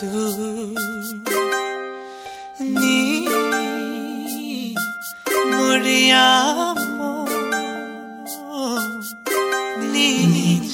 bıraktım Ni muriamo Ni